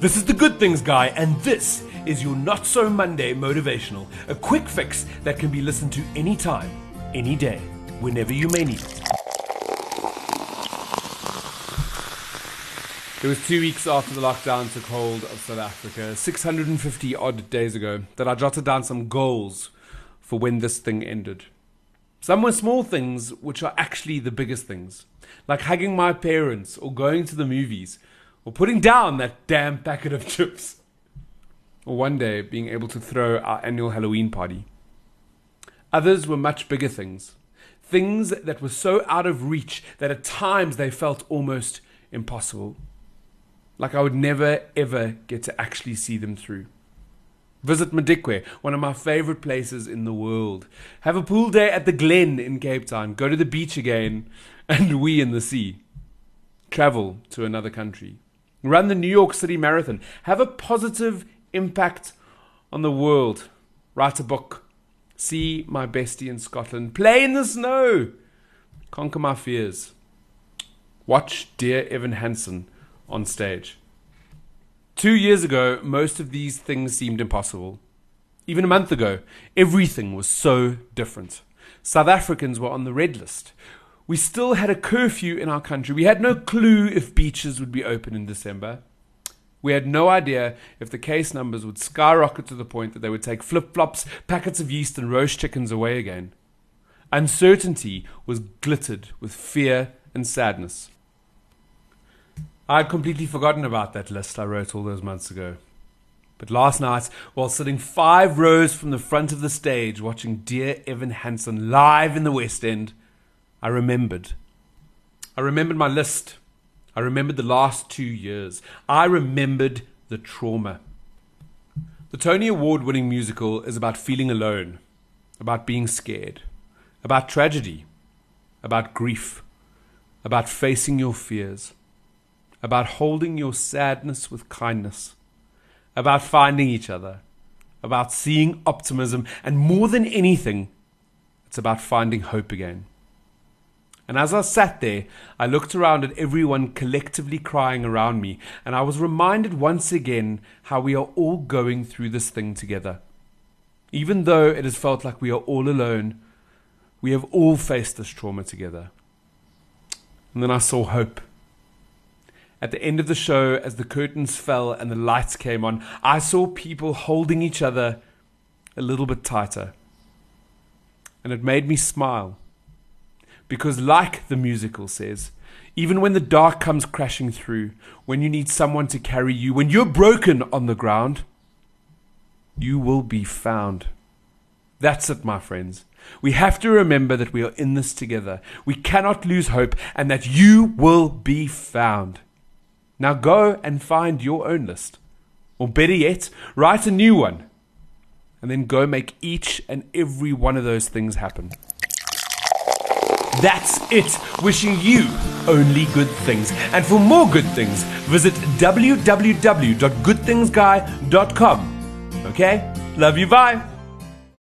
This is the Good Things Guy, and this is your Not So Monday motivational. A quick fix that can be listened to anytime, any day, whenever you may need it. It was two weeks after the lockdown took hold of South Africa, 650 odd days ago, that I jotted down some goals for when this thing ended. Some were small things, which are actually the biggest things, like hugging my parents or going to the movies or putting down that damn packet of chips. Or one day being able to throw our annual Halloween party. Others were much bigger things. Things that were so out of reach that at times they felt almost impossible. Like I would never ever get to actually see them through. Visit Madikwe, one of my favorite places in the world. Have a pool day at the Glen in Cape Town. Go to the beach again and wee in the sea. Travel to another country. Run the New York City Marathon. Have a positive impact on the world. Write a book. See my bestie in Scotland. Play in the snow. Conquer my fears. Watch Dear Evan Hansen on stage. Two years ago, most of these things seemed impossible. Even a month ago, everything was so different. South Africans were on the red list. We still had a curfew in our country. We had no clue if beaches would be open in December. We had no idea if the case numbers would skyrocket to the point that they would take flip flops, packets of yeast, and roast chickens away again. Uncertainty was glittered with fear and sadness. I had completely forgotten about that list I wrote all those months ago. But last night, while sitting five rows from the front of the stage watching dear Evan Hansen live in the West End, I remembered. I remembered my list. I remembered the last two years. I remembered the trauma. The Tony Award winning musical is about feeling alone, about being scared, about tragedy, about grief, about facing your fears about holding your sadness with kindness, about finding each other, about seeing optimism, and more than anything, it's about finding hope again. And as I sat there, I looked around at everyone collectively crying around me, and I was reminded once again how we are all going through this thing together. Even though it has felt like we are all alone, we have all faced this trauma together. And then I saw hope. At the end of the show, as the curtains fell and the lights came on, I saw people holding each other a little bit tighter. And it made me smile. Because, like the musical says, even when the dark comes crashing through, when you need someone to carry you, when you're broken on the ground, you will be found. That's it, my friends. We have to remember that we are in this together. We cannot lose hope and that you will be found. Now go and find your own list. Or better yet, write a new one. And then go make each and every one of those things happen. That's it. Wishing you only good things. And for more good things, visit www.goodthingsguy.com. Okay? Love you. Bye.